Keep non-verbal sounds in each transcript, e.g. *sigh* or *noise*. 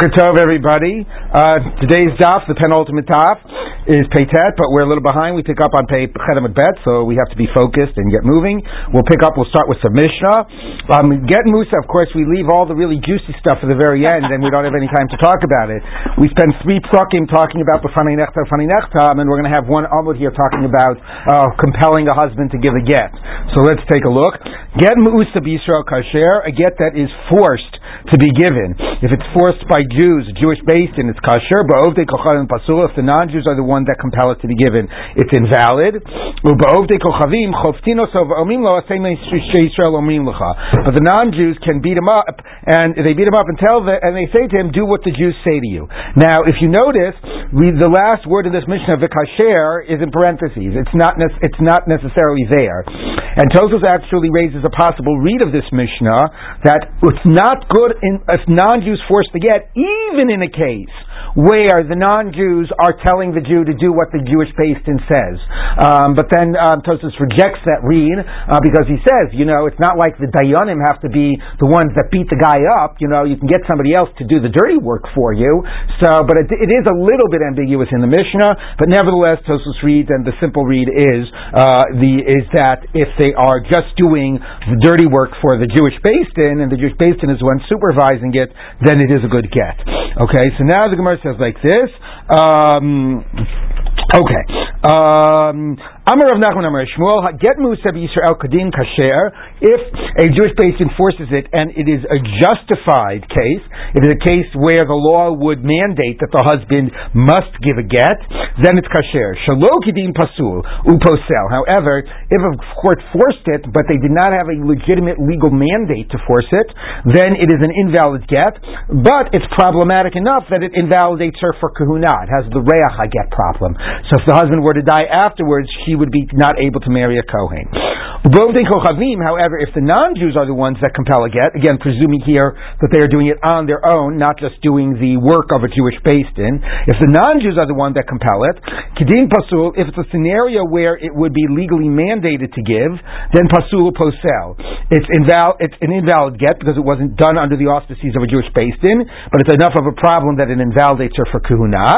Good Tov, everybody. Uh, today's daf, the penultimate daf, is Peitet, but we're a little behind. We pick up on Pei Chedemet Bet, so we have to be focused and get moving. We'll pick up, we'll start with the Mishnah. Um, get Musa, of course, we leave all the really juicy stuff for the very end, and we don't have any time to talk about it. We spend three prakim talking about the B'fanei Nechta, B'fanei Nechta, and we're going to have one Amud here talking about uh, compelling a husband to give a get. So let's take a look. Get Musa B'Yisrael Kasher, a get that is forced to be given. If it's forced by Jews, Jewish based, and it's kosher, but if the non-Jews are the ones that compel it to be given, it's invalid. But the non-Jews can beat him up, and they beat him up and tell the, and they say to him, do what the Jews say to you. Now, if you notice, we, the last word in this Mishnah, vikasher, is in parentheses. It's not, it's not necessarily there. And Tosfos actually raises a possible read of this Mishnah that it's not good in, if non-Jews force the get, even in a case where the non-Jews are telling the Jew to do what the Jewish Din says. Um, but then um, Tosfos rejects that read uh, because he says, you know, it's not like the Dayanim have to be the ones that beat the guy up. You know, you can get somebody else to do the dirty work for you. So, but it, it is a little bit ambiguous in the Mishnah. But nevertheless, Tosfos reads, and the simple read is uh, the is that if they are just doing the dirty work for the Jewish Din, and the Jewish Din is the one supervising it, then it is a good get. Okay, so now the Gemara says like this. Um, okay. Um, Amar Rav Nachman Amar Shmuel, get Musa Yisrael Kadin Kasher, if a Jewish patient enforces it and it is a justified case, it is a case where the law would mandate that the husband must give a get, then it's Kasher. Shalo Kadin Pasul, Uposel. However, if a court forced it, but they did not have a legitimate legal mandate to force it, then it is an invalid get, but it's problematic enough that it invalidates her for kahuna. Has the reach get problem. So if the husband were to die afterwards, she would be not able to marry a Kohen. However, if the non-Jews are the ones that compel a get, again, presuming here that they are doing it on their own, not just doing the work of a Jewish Beis Din, if the non-Jews are the ones that compel it, Kedin Pasul, if it's a scenario where it would be legally mandated to give, then Pasul Posel. It's, it's an invalid get because it wasn't done under the auspices of a Jewish Beis Din, but it's enough of a problem that it invalidates her for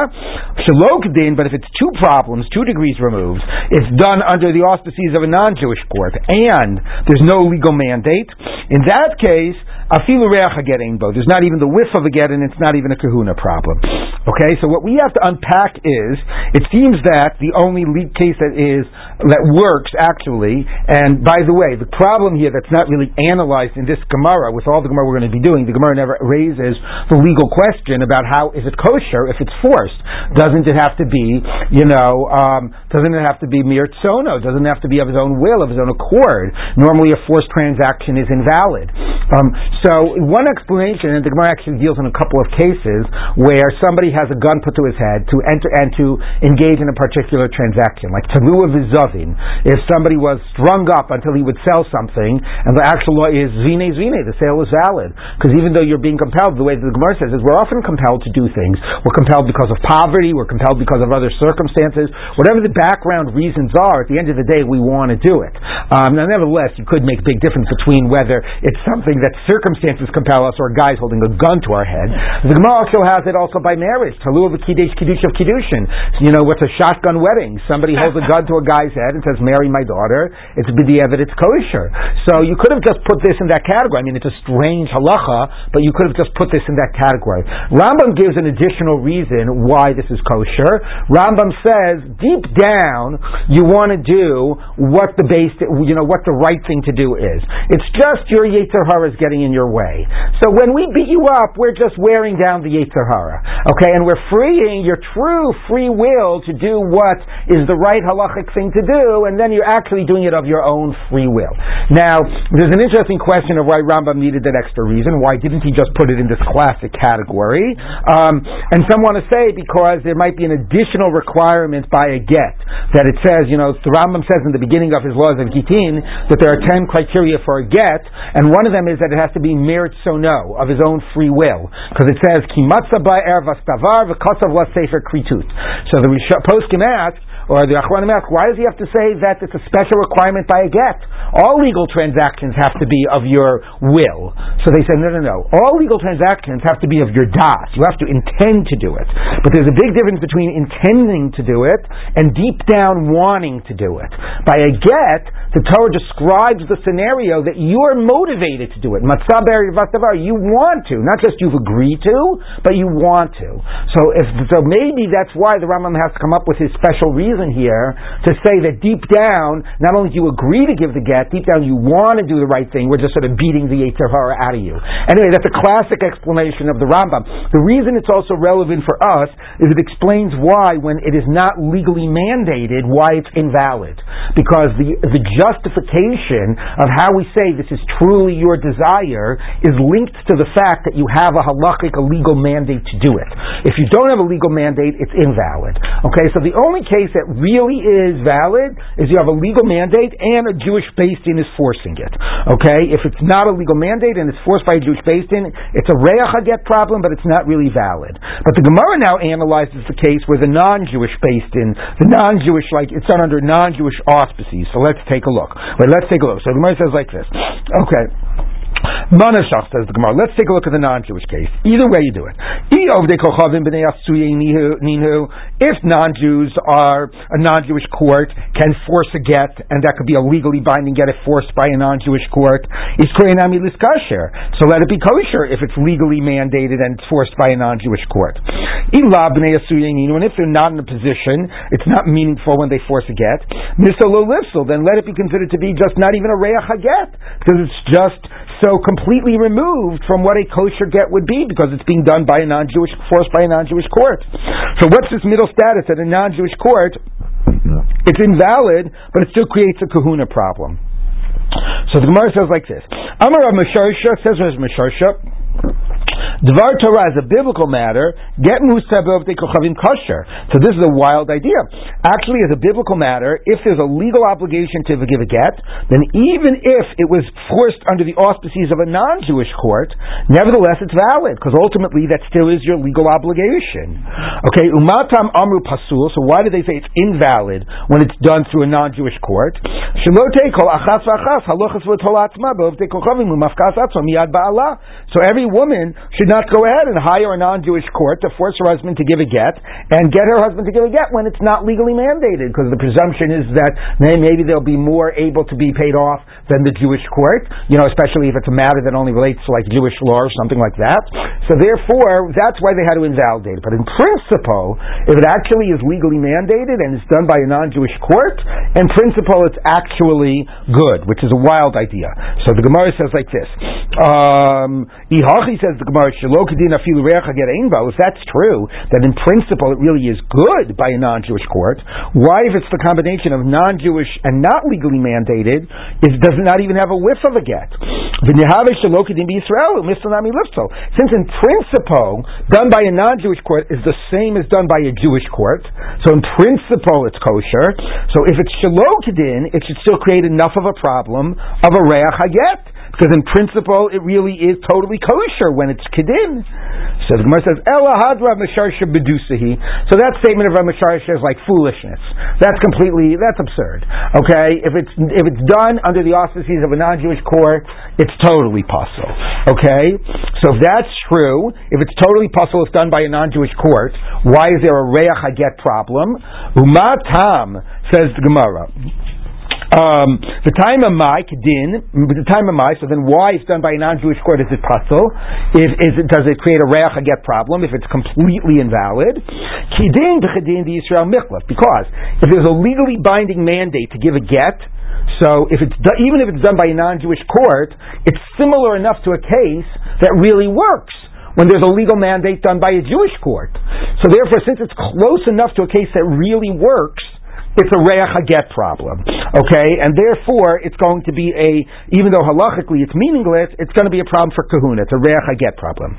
Kuhuna. Shalokdin, but if it's two problems, two degrees removed, it's done under the auspices of a non-Jewish court, and there's no legal mandate, in that case, afilu reach both. There's not even the whiff of a get, and it's not even a kahuna problem. Okay, so what we have to unpack is, it seems that the only leak case that is that works actually, and by the way, the problem here that's not really analyzed in this Gemara, with all the Gemara we're going to be doing, the Gemara never raises the legal question about how is it kosher if it's forced. Doesn't it have to be, you know, um, doesn't it have to be mir tzono? Doesn't it have to be of his own will, of his own accord? Normally, a forced transaction is invalid. Um, so, one explanation, and the Gemara actually deals in a couple of cases where somebody has a gun put to his head to enter and to engage in a particular transaction, like tavu of zovin. If somebody was strung up until he would sell something, and the actual law is zine zine, the sale is valid. Because even though you're being compelled, the way that the Gemara says is we're often compelled to do things. We're compelled because of poverty, we're compelled because of other circumstances. Whatever the background reasons are, at the end of the day, we want to do it. Um, now, nevertheless, you could make a big difference between whether it's something that circumstances compel us or guys holding a gun to our head. The Gemara also has it also by marriage. Talu of kiddush, kiddush of kiddushin. You know, what's a shotgun wedding? Somebody holds a gun to a guy's head and says, "Marry my daughter." It's b'diavad, it's kosher. So you could have just put this in that category. I mean, it's a strange halacha, but you could have just put this in that category. Rambam gives an additional reason why this is kosher. Rambam says deep down you want to do what the base, you know, what the right thing to do is. It's just your Yetzer Hara is getting in your way. So when we beat you up, we're just wearing down the Yetzer Hara, okay, and we're freeing your true free will to do what is the right halachic thing to do, and then you're actually doing it of your own free will. Now, there's an interesting question of why Rambam needed that extra reason. Why didn't he just put it in this classic category? Um, and some want to say because there might be an additional requirement by a get that it says, you know, the Rambam says in the beginning of his laws of Gittin that there are ten criteria for a get, and one of them is that it has to be merit so no of his own free will, because it says kimatza ba'er vastavar v'kasav sefer kritut. So the poskim ask or the Achronim ask, why does he have to say that it's a special requirement by a get? All legal transactions have to be of your will. So they say, no, no, no. All legal transactions have to be of your das. You have to intend to do it. But there's a big difference between intending to do it and deep down wanting to do it. By a get, the Torah describes the scenario that you're motivated to do it. You want to, not just you've agreed to, but you want to. So if so, maybe that's why the Rambam has to come up with his special reason here to say that deep down, not only do you agree to give the get, deep down you want to do the right thing. We're just sort of beating the Yetzer Hara out of you. Anyway, that's a classic explanation of the Rambam. The reason it's also relevant for us is it explains why, when it is not legally mandated, why it's invalid. Because the the justification of how we say this is truly your desire is linked to the fact that you have a halachic, a legal mandate to do it. If you don't have a legal mandate, it's invalid. Okay, so the only case that really is valid is you have a legal mandate and a Jewish Beis Din is forcing it. Okay, if it's not a legal mandate and it's forced by a Jewish Beis Din, it's a reach get problem, but it's not really valid. But the Gemara now analyzes the case where the non-Jewish Beis Din, the non-Jewish, like it's done under non-Jewish auspices. So let's take a look. Wait, let's take a look. So the Gemara says like this. Okay. Manashach says the Gemara. Let's take a look at the non-Jewish case. Either way you do it. If non-Jews are a non-Jewish court can force a get, and that could be a legally binding get if forced by a non-Jewish court, is So let it be kosher if it's legally mandated and forced by a non-Jewish court. And if they're not in a position, it's not meaningful when they force a get. Then let it be considered to be just not even a reach get because it's just so completely removed from what a kosher get would be because it's being done by a non-Jewish, forced by a non-Jewish court. So what's this middle status at a non-Jewish court? It's invalid, but it still creates a kahuna problem. So the Gemara says like this: Amar Rav Mesharsha says Rav Mesharsha. Dvar Torah is a biblical matter. Get musabov de kochavim kosher. So this is a wild idea. Actually, as a biblical matter, if there's a legal obligation to give a get, then even if it was forced under the auspices of a non-Jewish court, nevertheless it's valid because ultimately that still is your legal obligation. Okay, umatam amru pasul. So why do they say it's invalid when it's done through a non-Jewish court? So every woman should not go ahead and hire a non-Jewish court to force her husband to give a get and get her husband to give a get when it's not legally mandated because the presumption is that maybe they'll be more able to be paid off than the Jewish court, you know, especially if it's a matter that only relates to like Jewish law or something like that. So therefore, that's why they had to invalidate it. But in principle, if it actually is legally mandated and it's done by a non-Jewish court, in principle it's actually good, which is a wild idea. So the Gemara says like this. Um, says the Gemara, if that's true, that in principle it really is good by a non-Jewish court, why, if it's the combination of non-Jewish and not legally mandated, it does not even have a whiff of a get? Since in principle, done by a non-Jewish court is the same as done by a Jewish court, so in principle it's kosher. So if it's shalokidin, it should still create enough of a problem of a reach haget. Because in principle, it really is totally kosher when it's kedin. So the Gemara says, Ela hadra misharsha bedusahi. So that statement of Rav Misharsha is like foolishness. That's completely, that's absurd. Okay? If it's, if it's done under the auspices of a non-Jewish court, it's totally possible. Okay? So if that's true, if it's totally possible, it's done by a non-Jewish court, why is there a reach haget problem? Umatam, says the Gemara. Um, the time of my din, the time of my. So then, why it's done by a non-Jewish court is it puzzle? If is it, does it create a reach get problem if it's completely invalid? Kidin b'chedin the Israel miklat. Because if there's a legally binding mandate to give a get, so if it's even if it's done by a non-Jewish court, it's similar enough to a case that really works when there's a legal mandate done by a Jewish court. So therefore, since it's close enough to a case that really works, it's a reach haget problem. Okay, and therefore it's going to be a, even though halachically it's meaningless, it's going to be a problem for kahuna. It's a reach haget problem.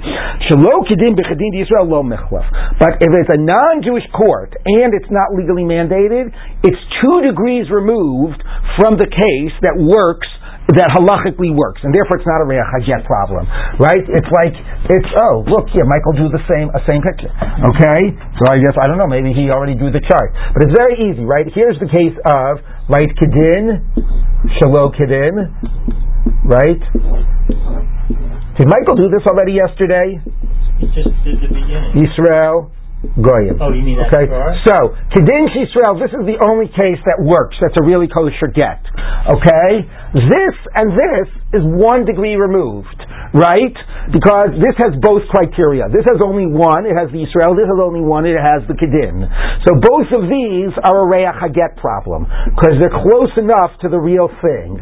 But if it's a non-Jewish court and it's not legally mandated, it's two degrees removed from the case that works that halachically works, and therefore it's not a reach haget problem, right? It's like it's oh look here, Michael drew the same a same picture, okay? So I guess I don't know, maybe he already drew the chart, but it's very easy, right? Here's the case of right kedin, shalom kedin, right? Did Michael do this already yesterday? He just did the beginning. Israel. Goyim. Oh, you mean Okay, so Kedin Yisrael, this is the only case that works. That's a really kosher get. Okay, this and this is one degree removed, right? Because this has both criteria. This has only one. It has the Israel. This has only one. It has the Kedin. So both of these are a Reach Haget problem because they're close enough to the real thing.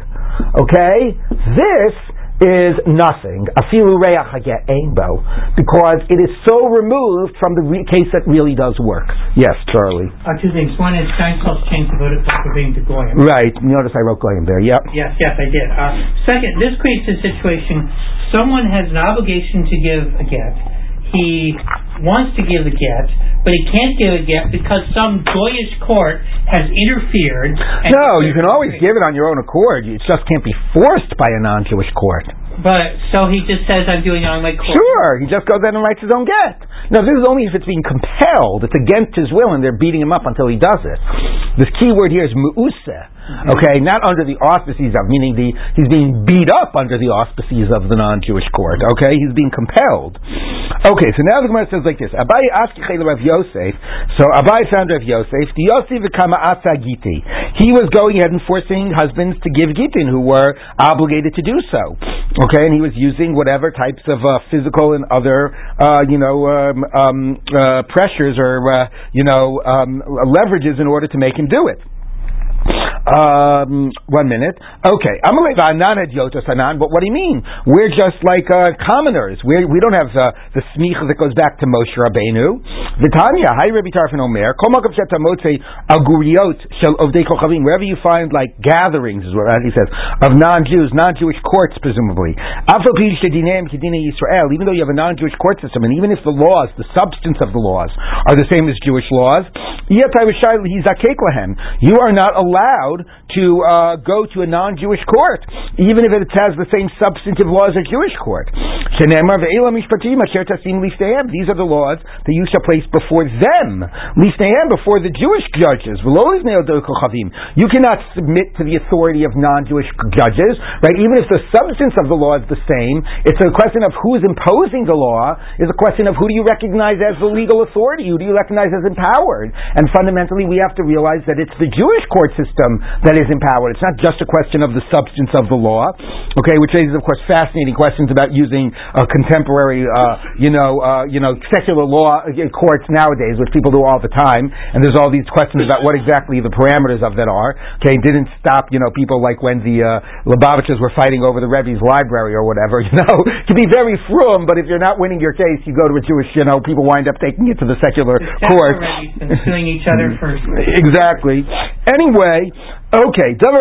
Okay, this is nothing. Afilu reach aimbo, because it is so removed from the re- case that really does work. Yes, Charlie. Uh, two things. One is Steinsaltz changed the verdict for being to Goyim. Right. Notice I wrote Goyim there. Yep. Yes, yes, I did. Uh, second, this creates a situation. Someone has an obligation to give a get. He wants to give a get, but he can't give a get because some goyish court has interfered. No, you can always give it on your own accord. It just can't be forced by a non-Jewish court. But so he just says, "I'm doing it on my court." Sure, he just goes in and writes his own get. Now, this is only if it's being compelled. It's against his will, and they're beating him up until he does it. This key word here is mu'useh. Okay, not under the auspices of, meaning the he's being beat up under the auspices of the non-Jewish court. Okay, he's being compelled. Okay, so now the Gemara says like this: Abaye askichel Rav Yosef. So Abaye found Rav Yosef. The Yosef kama giti. He was going ahead and forcing husbands to give gitin who were obligated to do so. Okay, and he was using whatever types of uh, physical and other, uh, you know, um, um, uh, pressures or uh, you know um, leverages in order to make him do it. Um, one minute. Okay. Amalei yotos anan. But what do you mean? We're just like uh, commoners. We're, we don't have uh, the smicha that goes back to Moshe Rabbeinu. Vitanya, hi Rabbi Tarfon Omer. Kol shetamotze aguriot shel ovdei kochavim. Wherever you find like gatherings, is what he says, of non-Jews, non-Jewish courts, presumably. Afal shedinem kedine Yisrael. Even though you have a non-Jewish court system, and even if the laws, the substance of the laws, are the same as Jewish laws, yet I was he's you are not allowed allowed to uh, go to a non-Jewish court, even if it has the same substantive laws as a Jewish court. These are the laws that you shall place before them, before the Jewish judges. You cannot submit to the authority of non-Jewish judges, right? Even if the substance of the law is the same, it's a question of who is imposing the law. Is a question of who do you recognize as the legal authority? Who do you recognize as empowered? And fundamentally, we have to realize that it's the Jewish court system that is empowered. It's not just a question of the substance of the law, okay, which raises, of course, fascinating questions about using uh, contemporary, uh, you know, uh, you know, secular law uh, courts nowadays, which people do all the time. And there's all these questions about what exactly the parameters of that are. Okay, didn't stop, you know, people like when the uh, Lubavitchers were fighting over the Rebbe's library or whatever. *laughs* You know, to be very frum, but if you're not winning your case, you go to a Jewish. You know, people wind up taking it to the secular court. suing each other *laughs* for exactly. Anyway, ہے Okay. Now,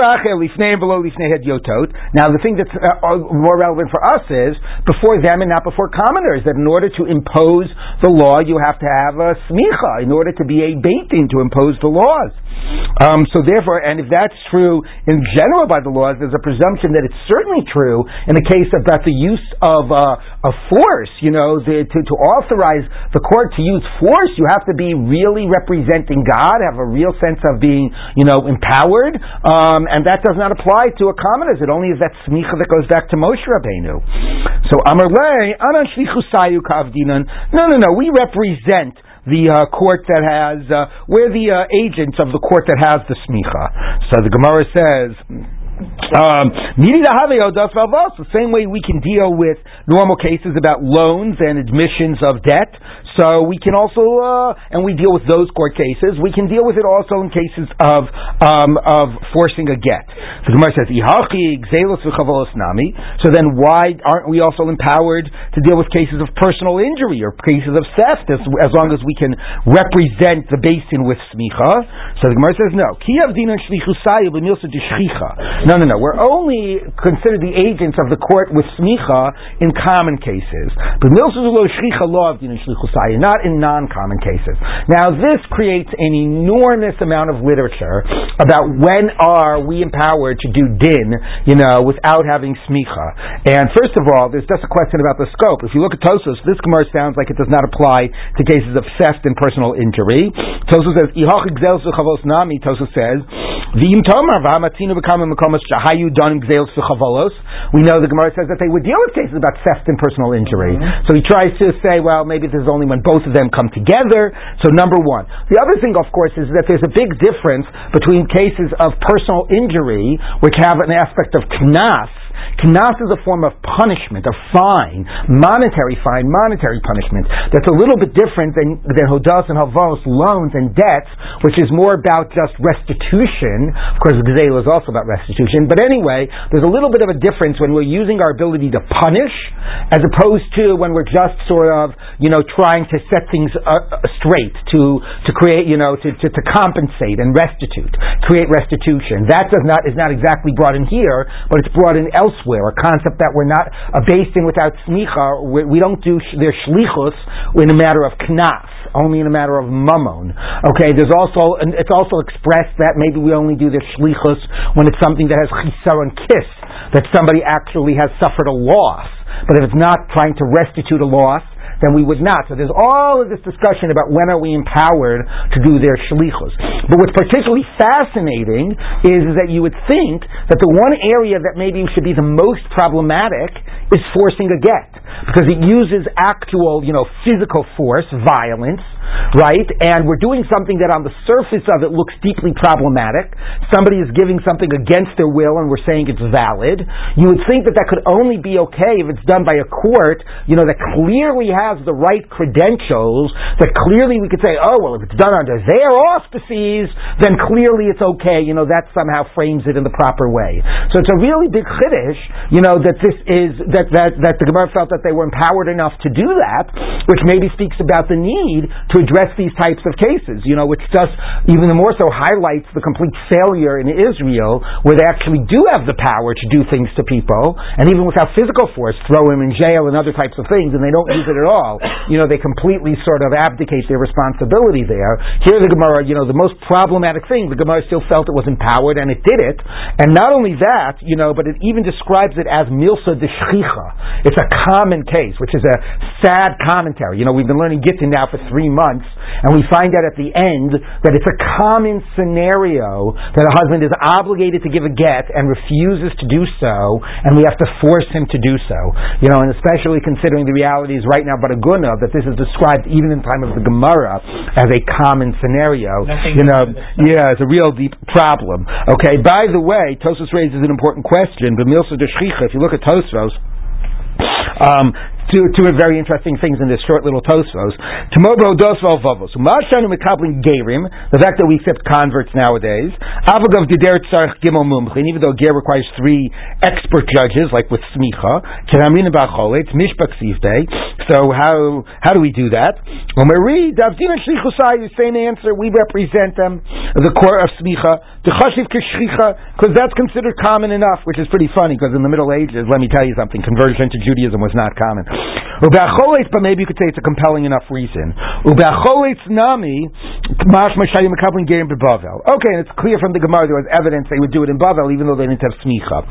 the thing that's uh, uh, more relevant for us is before them and not before commoners. That in order to impose the law, you have to have a smicha in order to be a baiting to impose the laws. Um, so therefore, and if that's true in general by the laws, there's a presumption that it's certainly true in the case of that the use of uh, force. You know, the, to to authorize the court to use force, you have to be really representing God, have a real sense of being, you know, empowered um, and that does not apply to a commoners. It only is that smicha that goes back to Moshe Rabbeinu. So Amarle, Anan Shlichu Sayu Kavdinan. No, no, no. We represent the uh, court that has, uh, we're the uh, agents of the court that has the smicha. So the Gemara says, the same way we can deal with normal cases about loans and admissions of debt, so we can also, uh, and we deal with those court cases. We can deal with it also in cases of um, of forcing a get. The Gemara says, So then, why aren't we also empowered to deal with cases of personal injury or cases of theft, as, as long as we can represent the Beis Din with smicha? So the Gemara says, no. No, no, no. We're only considered the agents of the court with smicha in common cases. But not in non-common cases. Now, this creates an enormous amount of literature about when are we empowered to do din, you know, without having smicha. And first of all, there's just a question about the scope. If you look at Tosfos, this Gemara sounds like it does not apply to cases of theft and personal injury. Tosfos says, Tosfos says, V'im tomar v'hamatinu b'kama mekomas shahayu don gzelos v'chavolos. We know the Gemara says that they would deal with cases about theft and personal injury. Mm-hmm. So he tries to say, well, maybe this is only when both of them come together. So number one. The other thing, of course, is that there's a big difference between cases of personal injury, which have an aspect of knas, Knas is a form of punishment, a fine, monetary fine, monetary punishment. That's a little bit different than, than Hodas and Havos, loans and debts, which is more about just restitution. Of course, Gzela is also about restitution. But anyway, there's a little bit of a difference when we're using our ability to punish as opposed to when we're just sort of, you know, trying to set things uh, straight, to, to create, you know, to, to, to compensate and restitute, create restitution. That does not, is not exactly brought in here, but it's brought in elsewhere elsewhere, a concept that we're not a without smicha. We, we don't do their shlichus in a matter of knas, only in a matter of mammon. Okay, there's also, and it's also expressed that maybe we only do their shlichus when it's something that has chisar and kiss, that somebody actually has suffered a loss. But if it's not trying to restitute a loss, then we would not. So there's all of this discussion about when are we empowered to do their shlichus. But what's particularly fascinating is, is that you would think that the one area that maybe should be the most problematic is forcing a get because it uses actual, you know, physical force, violence, right? And we're doing something that on the surface of it looks deeply problematic. Somebody is giving something against their will and we're saying it's valid. You would think that that could only be okay if it's done by a court, you know, that clearly has the right credentials, that clearly we could say, oh, well, if it's done under their auspices, then clearly it's okay. You know, that somehow frames it in the proper way. So it's a really big chiddush, you know, that this is, that, that, that the Gemara felt that they were empowered enough to do that, which maybe speaks about the need to address these types of cases, you know, which just even more so highlights the complete failure in Israel where they actually do have the power to do things to people, and even without physical force, throw them in jail and other types of things, and they don't use it at all. You know, they completely sort of abdicate their responsibility there. Here, the Gemara, you know, the most problematic thing, the Gemara still felt it was empowered, and it did it. And not only that, you know, but it even describes it as milsa de. It's a common case, which is a sad commentary. You know, we've been learning Gittin now for three months, and we find out at the end that it's a common scenario that a husband is obligated to give a get and refuses to do so, and we have to force him to do so. You know, and especially considering the realities right now, but agunah, that this is described even in time of the Gemara as a common scenario. Nothing you know, yeah, it's a real deep problem. Okay, by the way, Tosfos raises an important question, but Milsa de if you look at Tosfos, um, two, two very interesting things in this short little Tosfos. Tomobo dosval vavos. The fact that we accept converts nowadays. Avagav gimel mumchin, even though ger requires three expert judges, like with smicha. Kenamrin ba'cholet, mishpak. So how, how do we do that? Read, davdina shlichusai, the same answer, we represent them, the core of smicha, the chashiv kishchicha, because that's considered common enough, which is pretty funny, because in the Middle Ages, let me tell you something, conversion to Judaism was not common. but maybe you could say it's a compelling enough reason. nami, Okay, and it's clear from the Gemara there was evidence they would do it in Bavel even though they didn't have smicha.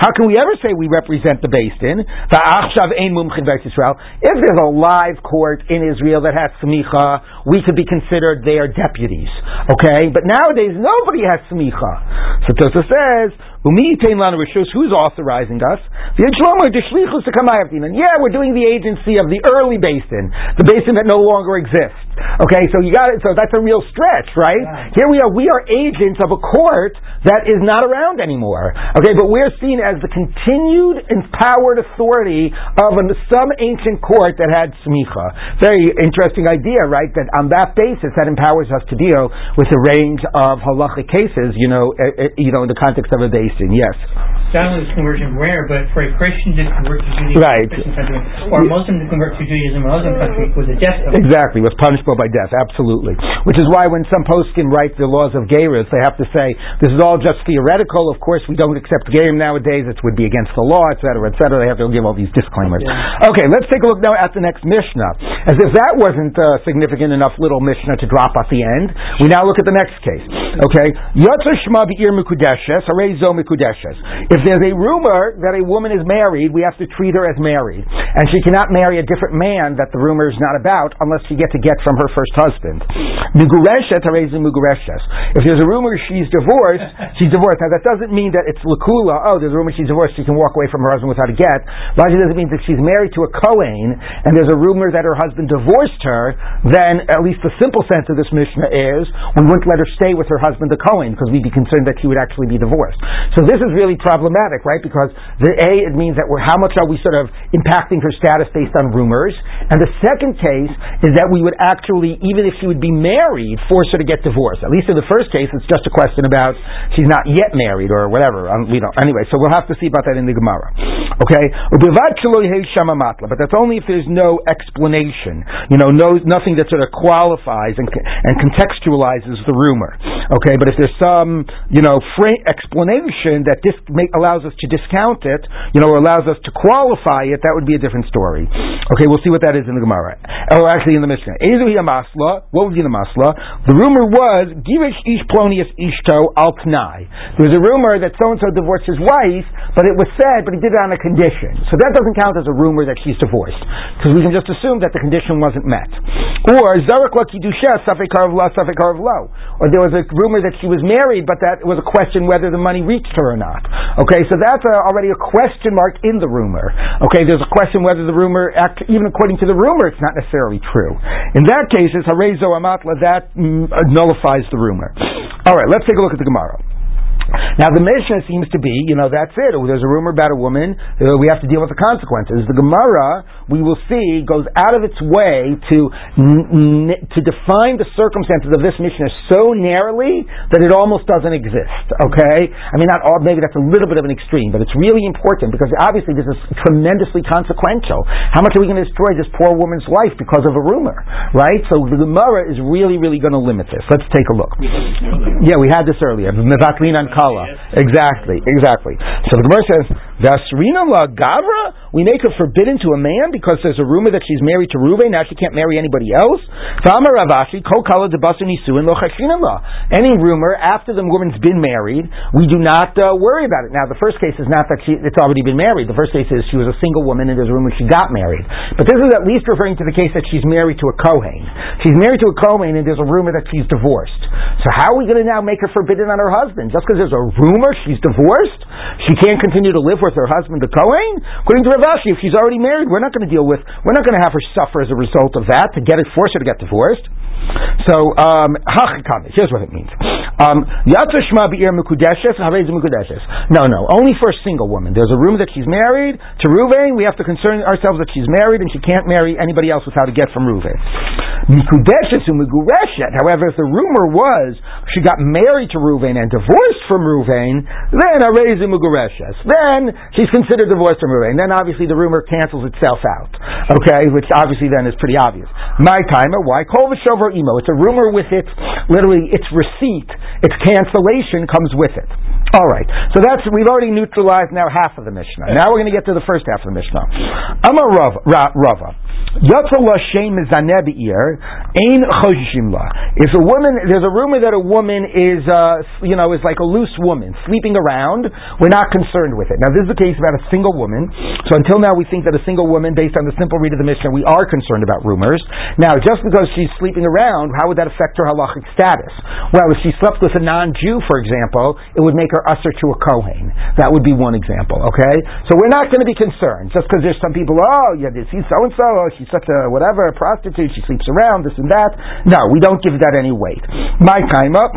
How can we ever say we represent the Beis Din? If there's a live court in Israel that has smicha, we could be considered their deputies. Okay, but nowadays nobody has smicha. So Tosa says Who's authorizing us? Yeah, we're doing the agency of the early Beis Din, the Beis Din that no longer exists. Okay, so you got it. So that's a real stretch, right? Yeah. Here we are. We are agents of a court that is not around anymore. Okay, but we're seen as the continued empowered authority of an, some ancient court that had smicha. Very interesting idea, right? That on that basis, that empowers us to deal with a range of halachic cases. You know, uh, uh, you know, in the context of a Beis Din. Yes. Not only is conversion rare, but for a Christian to convert to Judaism, right. country, or a Muslim to convert to Judaism, a Muslim country, was a death penalty. Exactly, was punished by death, absolutely. Which is why when some poskim write the laws of Geras, they have to say, this is all just theoretical. Of course, we don't accept Gerim nowadays. It would be against the law, etc., etc. They have to give all these disclaimers. Yeah. Okay, let's take a look now at the next Mishnah. As if that wasn't a significant enough little Mishnah to drop at the end, we now look at the next case. Okay, Yotzer Shma Be'ir Mikudeshes, Harezo Mikudeshes. If there's a rumor that a woman is married, we have to treat her as married. And she cannot marry a different man that the rumor is not about unless she gets a get from her first husband. If there's a rumor she's divorced, she's divorced. Now that doesn't mean that it's lakula. Oh, there's a rumor she's divorced. She can walk away from her husband without a get. Rashi doesn't mean that she's married to a Kohen and there's a rumor that her husband divorced her. Then at least the simple sense of this Mishnah is we wouldn't let her stay with her husband the Kohen because we'd be concerned that she would actually be divorced. So this is really problematic, right? Because the a it means that we're how much are we sort of impacting her status based on rumors, and the second case is that we would actually even if she would be married force her to get divorced. At least in the first case, it's just a question about she's not yet married or whatever. Um, we don't. Anyway, so we'll have to see about that in the Gemara. Okay, but that's only if there's no explanation. You know, no nothing that sort of qualifies and and contextualizes the rumor. Okay, but if there's some you know fra- explanation that make, allows us to discount it, you know, or allows us to qualify it, that would be a different story. Okay, we'll see what that is in the Gemara. Or actually in the Mishnah. What would be the masla? The rumor was Girish ish plonius ishto al There was a rumor that so and so divorced his wife, but it was said, but he did it on a condition. So that doesn't count as a rumor that she's divorced, because we can just assume that the condition wasn't met. Or Zarek la kiddushes safek la safek. Or there was a rumor that she was married, but that was a question whether the money reached her or not. Okay, so that's a, already a question mark in the rumor. Okay, there's a question whether the rumor, even according to the rumor, it's not necessarily true. In that case, it's harezo amatla that mm, nullifies the rumor. All right, let's take a look at the Gemara. Now the Mishnah seems to be, you know, that's it. There's a rumor about a woman. Uh, we have to deal with the consequences. The Gemara, we will see, goes out of its way to n- n- to define the circumstances of this Mishnah so narrowly that it almost doesn't exist. Okay, I mean, not all, maybe that's a little bit of an extreme, but it's really important because obviously this is tremendously consequential. How much are we going to destroy this poor woman's life because of a rumor, right? So the Gemara is really, really going to limit this. Let's take a look. Yeah, we had this earlier. Kala. Exactly, exactly. So the Gemara says, Vasrina la Gavra, we make her forbidden to a man because there's a rumor that she's married to Ruvain, now she can't marry anybody else. Rav Ashi, Kala Any rumor after the woman's been married, we do not uh, worry about it. Now the first case is not that she, it's already been married. The first case is she was a single woman and there's a rumor she got married. But this is at least referring to the case that she's married to a Kohen. She's married to a Kohen and there's a rumor that she's divorced. So how are we going to now make her forbidden on her husband? Just because there's a rumor she's divorced, she can't continue to live with her husband, the Kohen. According to Rav Ashi, if she's already married, we're not going to deal with, we're not going to have her suffer as a result of that to get it, force her to get divorced. So, um, here's what it means. Um, no, no, only for a single woman. There's a rumor that she's married to Ruvain. We have to concern ourselves that she's married and she can't marry anybody else without a get from Ruvain. However, if the rumor was she got married to Ruvain and divorced from Ruvain, then Then she's considered divorced from Ruvain. Then obviously the rumor cancels itself out. Okay, which obviously then is pretty obvious. My timer, why? call Kol v'shover emo. It's a rumor with its literally its receipt, its cancellation comes with it. All right, so that's we've already neutralized now half of the Mishnah. Now we're going to get to the first half of the Mishnah. Amar Rava. Rava. If a woman, there's a rumor that a woman is, uh, you know, is like a loose woman sleeping around. We're not concerned with it. Now, this is the case about a single woman. So until now, we think that a single woman, based on the simple read of the Mishnah, we are concerned about rumors. Now, just because she's sleeping around, how would that affect her halachic status? Well, if she slept with a non-Jew, for example, it would make her usher to a kohen. That would be one example. Okay, so we're not going to be concerned just because there's some people. Oh, yeah, see so and so she's such a whatever, a prostitute, she sleeps around, this and that. No, we don't give that any weight. My time up.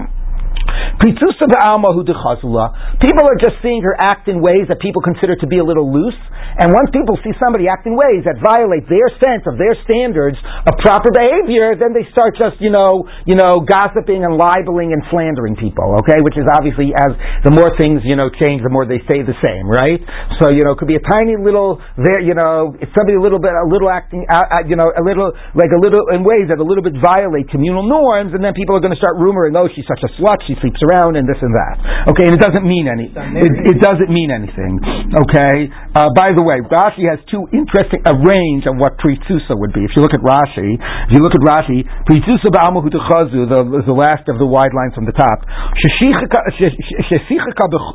People are just seeing her act in ways that people consider to be a little loose, and once people see somebody act in ways that violate their sense of their standards of proper behavior, then they start just, you know, you know, gossiping and libeling and slandering people, okay? Which is obviously as the more things, you know, change, the more they stay the same, right? So, you know, it could be a tiny little there, you know, it's somebody a little bit, a little acting, uh, uh, you know, a little, like a little, in ways that a little bit violate communal norms, and then people are going to start rumoring, oh, she's such a slut, she sleeps around, and this and that. Okay, and it doesn't mean anything. It, it, doesn't mean anything. Okay? Uh, by the way, Rashi has two interesting, a range of what Pritzusa would be. If you look at Rashi, if you look at Rashi, Pritzusa ba'amu chazu, the, the last of the wide lines from the top,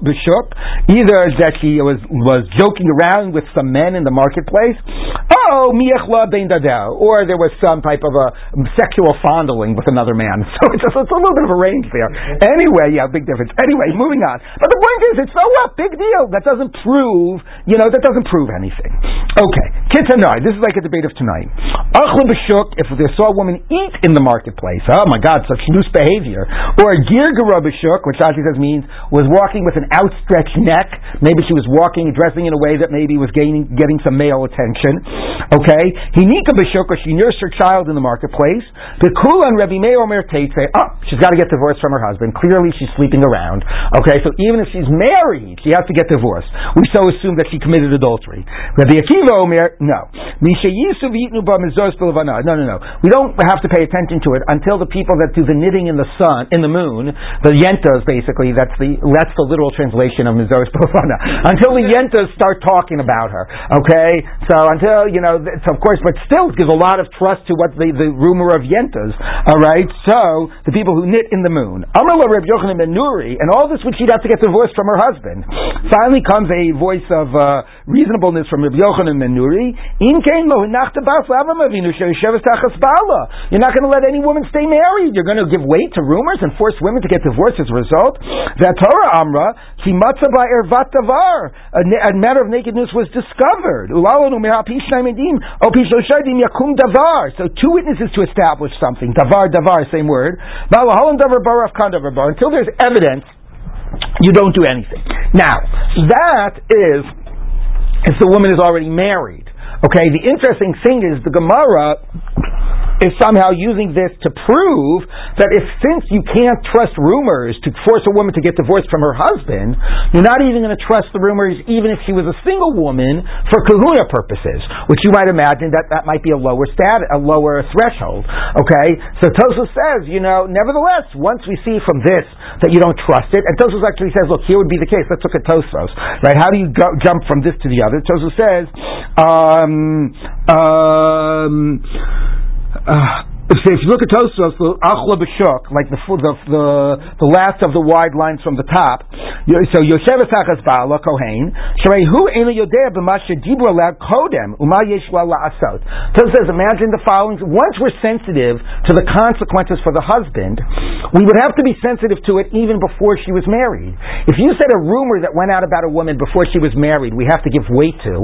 b'shuk, either that she was, was joking around with some men in the marketplace, oh, miechla ben or there was some type of a sexual fondling with another man. *laughs* So it's, it's a little bit of a range there. Anyway, yeah, big difference. Anyway, moving on. But the point is, it's so what? Big deal. That doesn't prove, you know, that doesn't prove anything. Okay, Kitanai. This is like a debate of tonight. Achla b'shuk, if they saw a woman eat in the marketplace, oh my God, such loose behavior. Or girgara b'shuk, which Rashi says means was walking with an outstretched neck. Maybe she was walking, dressing in a way that maybe was gaining, getting some male attention. Okay, hinika b'shuk, or she nursed her child in the marketplace. The kulan Rabbi Meir Omer say, oh, she's got to get divorced from her husband. Clearly, she's sleeping around. Okay, so even if she's married, she has to get divorced. We so assume that she committed adultery. Rabbi Akiva Omer, no. No, no, no. We don't have to pay attention to it until the people that do the knitting in the sun, in the moon, the yentas basically, that's the that's the literal translation of Mizoros *laughs* Bilavana. Until the yentas start talking about her. Okay? So until, you know, so of course, but still gives a lot of trust to what the, the rumor of yentas. All right? So, the people who knit in the moon. Reb Yochanan ben Nuri, and all this which she'd have to get divorced from her husband. Finally comes a voice of uh, reasonableness from Reb Yochanan ben Nuri. You're not going to let any woman stay married. You're going to give weight to rumors and force women to get divorced as a result. That Torah Amra, a matter of nakedness was discovered. So two witnesses to establish something. Davar, davar, same word. Until there's evidence, you don't do anything. Now, that is if the woman is already married. Okay, the interesting thing is the Gemara is somehow using this to prove that if since you can't trust rumors to force a woman to get divorced from her husband, you're not even going to trust the rumors even if she was a single woman for kahuna purposes, which you might imagine that that might be a lower stat, a lower threshold. Okay, so Tosfos says, you know, nevertheless, once we see from this that you don't trust it, and Tosfos actually says, look, here would be the case. Let's look at Tosfos, right? How do you go, jump from this to the other? Tosfos says, um, um, uh, if you look at Tosfos, the Achla B'Shuk, like the, the the the last of the wide lines from the top, so Yoshevet Achas Ba'ala Kohen, Sharehu Ena Yodea B'Masha Dibur Alad Kodem Uma Yesh. Tosfos says, imagine the following: once we're sensitive to the consequences for the husband, we would have to be sensitive to it even before she was married. If you said a rumor that went out about a woman before she was married, we have to give weight to.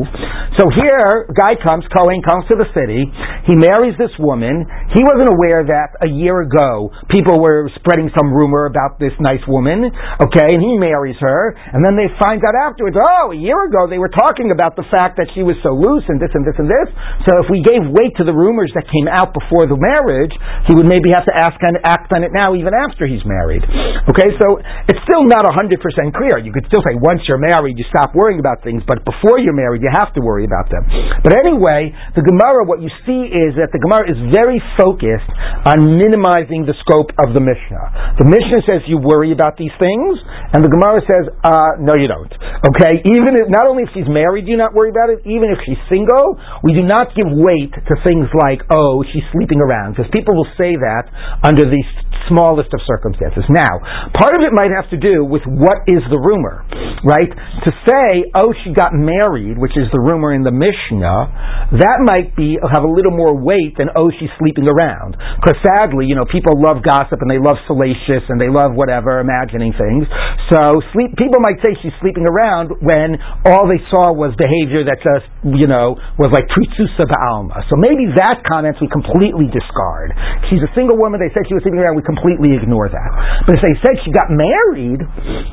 So here, guy comes, Kohen comes to the city, he marries this woman, he wasn't aware that a year ago people were spreading some rumor about this nice woman, okay, and he marries her, and then they find out afterwards, oh, a year ago they were talking about the fact that she was so loose and this and this and this. So if we gave weight to the rumors that came out before the marriage, he would maybe have to ask and act on it now even after he's married. Okay, so it's still not 100% clear. You could still say once you're married, you stop worrying about things, but before you're married, you have to worry about them. But anyway, the Gemara, what you see is that the Gemara is very focused focused on minimizing the scope of the Mishnah. The Mishnah says you worry about these things, and the Gemara says, uh, no, you don't. Okay? Even if, not only if she's married, do you not worry about it, even if she's single, we do not give weight to things like, oh, she's sleeping around, because people will say that under the smallest of circumstances. Now, part of it might have to do with what is the rumor, right? To say, oh, she got married, which is the rumor in the Mishnah, that might be have a little more weight than, oh, she's sleeping around. Around. Because sadly, you know, people love gossip and they love salacious and they love whatever, imagining things. So sleep, people might say she's sleeping around when all they saw was behavior that just, you know, was like pritzusa ba'alma. So maybe that comment we completely discard. She's a single woman, they said she was sleeping around, we completely ignore that. But if they said she got married,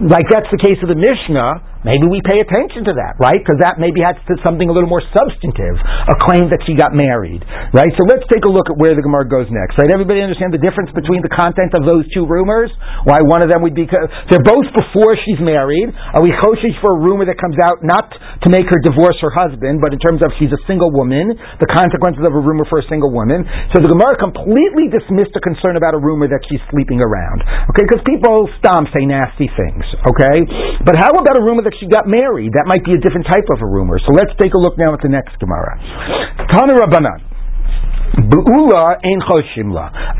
like that's the case of the Mishnah, Maybe we pay attention to that, right? Because that maybe to something a little more substantive, a claim that she got married, right? So let's take a look at where the Gemara goes next, right? Everybody understand the difference between the content of those two rumors? Why one of them would be, they're both before she's married. Are we choshish for a rumor that comes out not to make her divorce her husband, but in terms of she's a single woman, the consequences of a rumor for a single woman? So the Gemara completely dismissed a concern about a rumor that she's sleeping around, okay? Because people stomp say nasty things, okay? But how about a rumor that she got married. That might be a different type of a rumor. So let's take a look now at the next Gemara. Tana Rabbanan. Be'ula ein.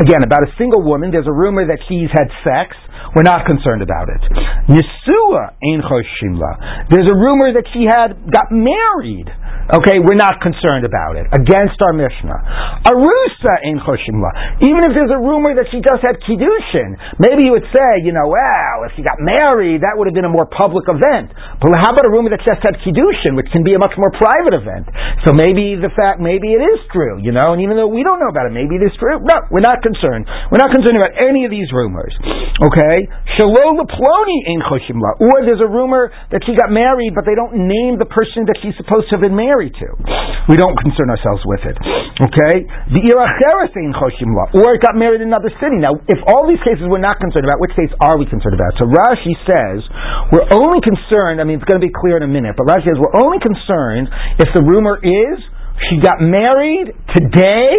Again, about a single woman, there's a rumor that she's had sex. We're not concerned about it. Nisua ein choshimla. There's a rumor that she had got married. Okay, we're not concerned about it. Against our Mishnah. Arusa in Choshimla. Even if there's a rumor that she just had Kiddushin, maybe you would say, you know, well, if she got married, that would have been a more public event. But how about a rumor that just had Kiddushin, which can be a much more private event? So maybe the fact, maybe it is true, you know, and even though we don't know about it, maybe it is true. No, we're not concerned. We're not concerned about any of these rumors. Okay? Shalom Ploni in Choshimla. Or there's a rumor that she got married, but they don't name the person that she's supposed to have been married married to. We don't concern ourselves with it. Okay? The in Choshimla, or it got married in another city. Now, if all these cases we're not concerned about, which case are we concerned about? So Rashi says we're only concerned. I mean, it's going to be clear in a minute, but Rashi says we're only concerned if the rumor is she got married today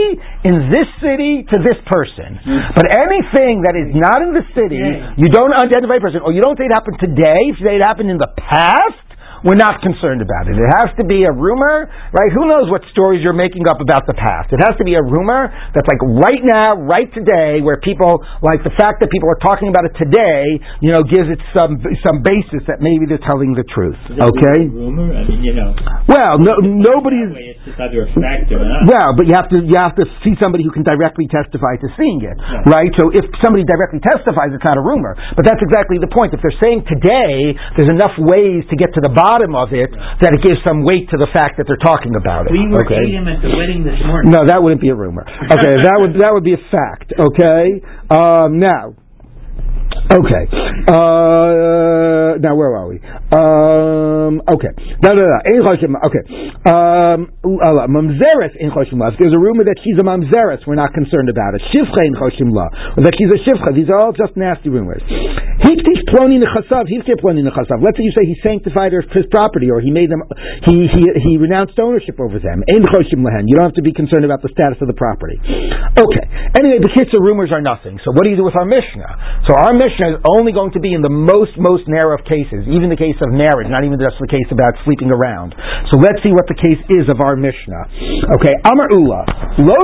in this city to this person. Mm-hmm. But anything that is not in the city, you don't identify a person, or you don't say it happened today, if you say it happened in the past, we're not concerned about it. It has to be a rumor, right? Who knows what stories you're making up about the past? It has to be a rumor that's like right now, right today, where people, like the fact that people are talking about it today, you know, gives it some some basis that maybe they're telling the truth. Okay? Rumor? I mean, you know. Well, no, nobody. It's just either a fact or not. Well, but you have to you have to see somebody who can directly testify to seeing it, right? right? So if somebody directly testifies, it's not a rumor. But that's exactly the point. If they're saying today, there's enough ways to get to the bottom bottom of it that it gives some weight to the fact that they're talking about it. We were okay? him at the wedding this morning. No, that wouldn't be a rumor. Okay, that would that would be a fact. Okay, um, now. Okay. Uh, now where are we? Um, okay. No, no, no. Okay. Um, mamzeres in choshim There's a rumor that she's a mamzeres. We're not concerned about it. Shifcha in choshim Or that she's a shifcha. These are all just nasty rumors. Hiftish ploni nechasav. Hiftish ploni nechasav. Let's say you say he sanctified his property or he made them, he, he, he renounced ownership over them. In choshim lehen. You don't have to be concerned about the status of the property. Okay. Anyway, the kitzur rumors are nothing. So what do you do with our Mishnah? So our Mishnah is only going to be in the most, most narrow of cases, even the case of marriage, not even just the case about sleeping around. So let's see what the case is of our Mishnah. Okay, Amar Ula, Lo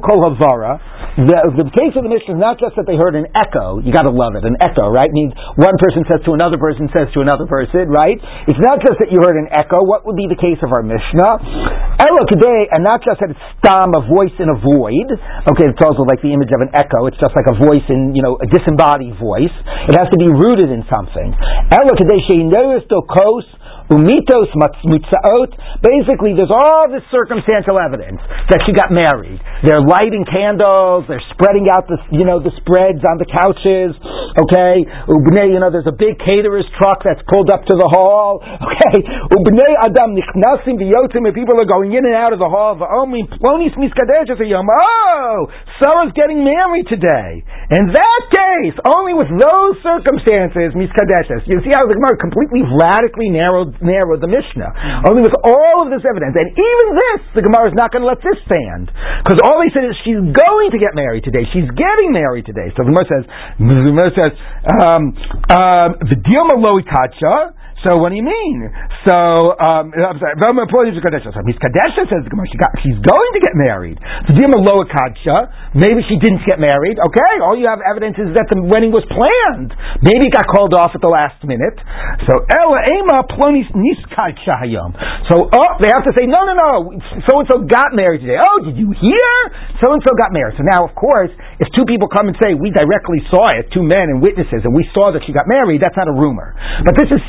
Kol Havara, the, the case of the Mishnah is not just that they heard an echo. You got to love it. An echo, right? Means one person says to another person says to another person, right? It's not just that you heard an echo. What would be the case of our Mishnah? Ella today, and not just that it's stam, a voice in a void. Okay, it's also like the image of an echo. It's just like a voice in, you know, a disembodied voice. It has to be rooted in something. Umitos. Basically, there's all this circumstantial evidence that she got married. They're lighting candles. They're spreading out the you know the spreads on the couches. Okay, ubnei, you know, there's a big caterer's truck that's pulled up to the hall. *laughs* Okay, ubnei adam nichnasim and people are going in and out of the hall. V'omim plonis yom. Oh, Sarah's getting married today. In that case, only with those circumstances, miskadeshes. You see how the Gemara completely radically narrowed narrow the Mishnah. Only with all of this evidence, and even this, the Gemara is not going to let this stand. Because all they said is she's going to get married today. She's getting married today. So the Gemara says, the Gemara says, um, um, So what do you mean? So um, I'm sorry. He's Kadesha says the Gemara. She got, she's going to get married. Maybe she didn't get married. Okay, all you have evidence is that the wedding was planned. Maybe it got called off at the last minute. So Ella Ema Plonis Niskadshahayom. So oh, they have to say no, no, no. So and so got married today. Oh, did you hear? So and so got married. So now, of course, if two people come and say we directly saw it, two men and witnesses, and we saw that she got married, that's not a rumor. But this is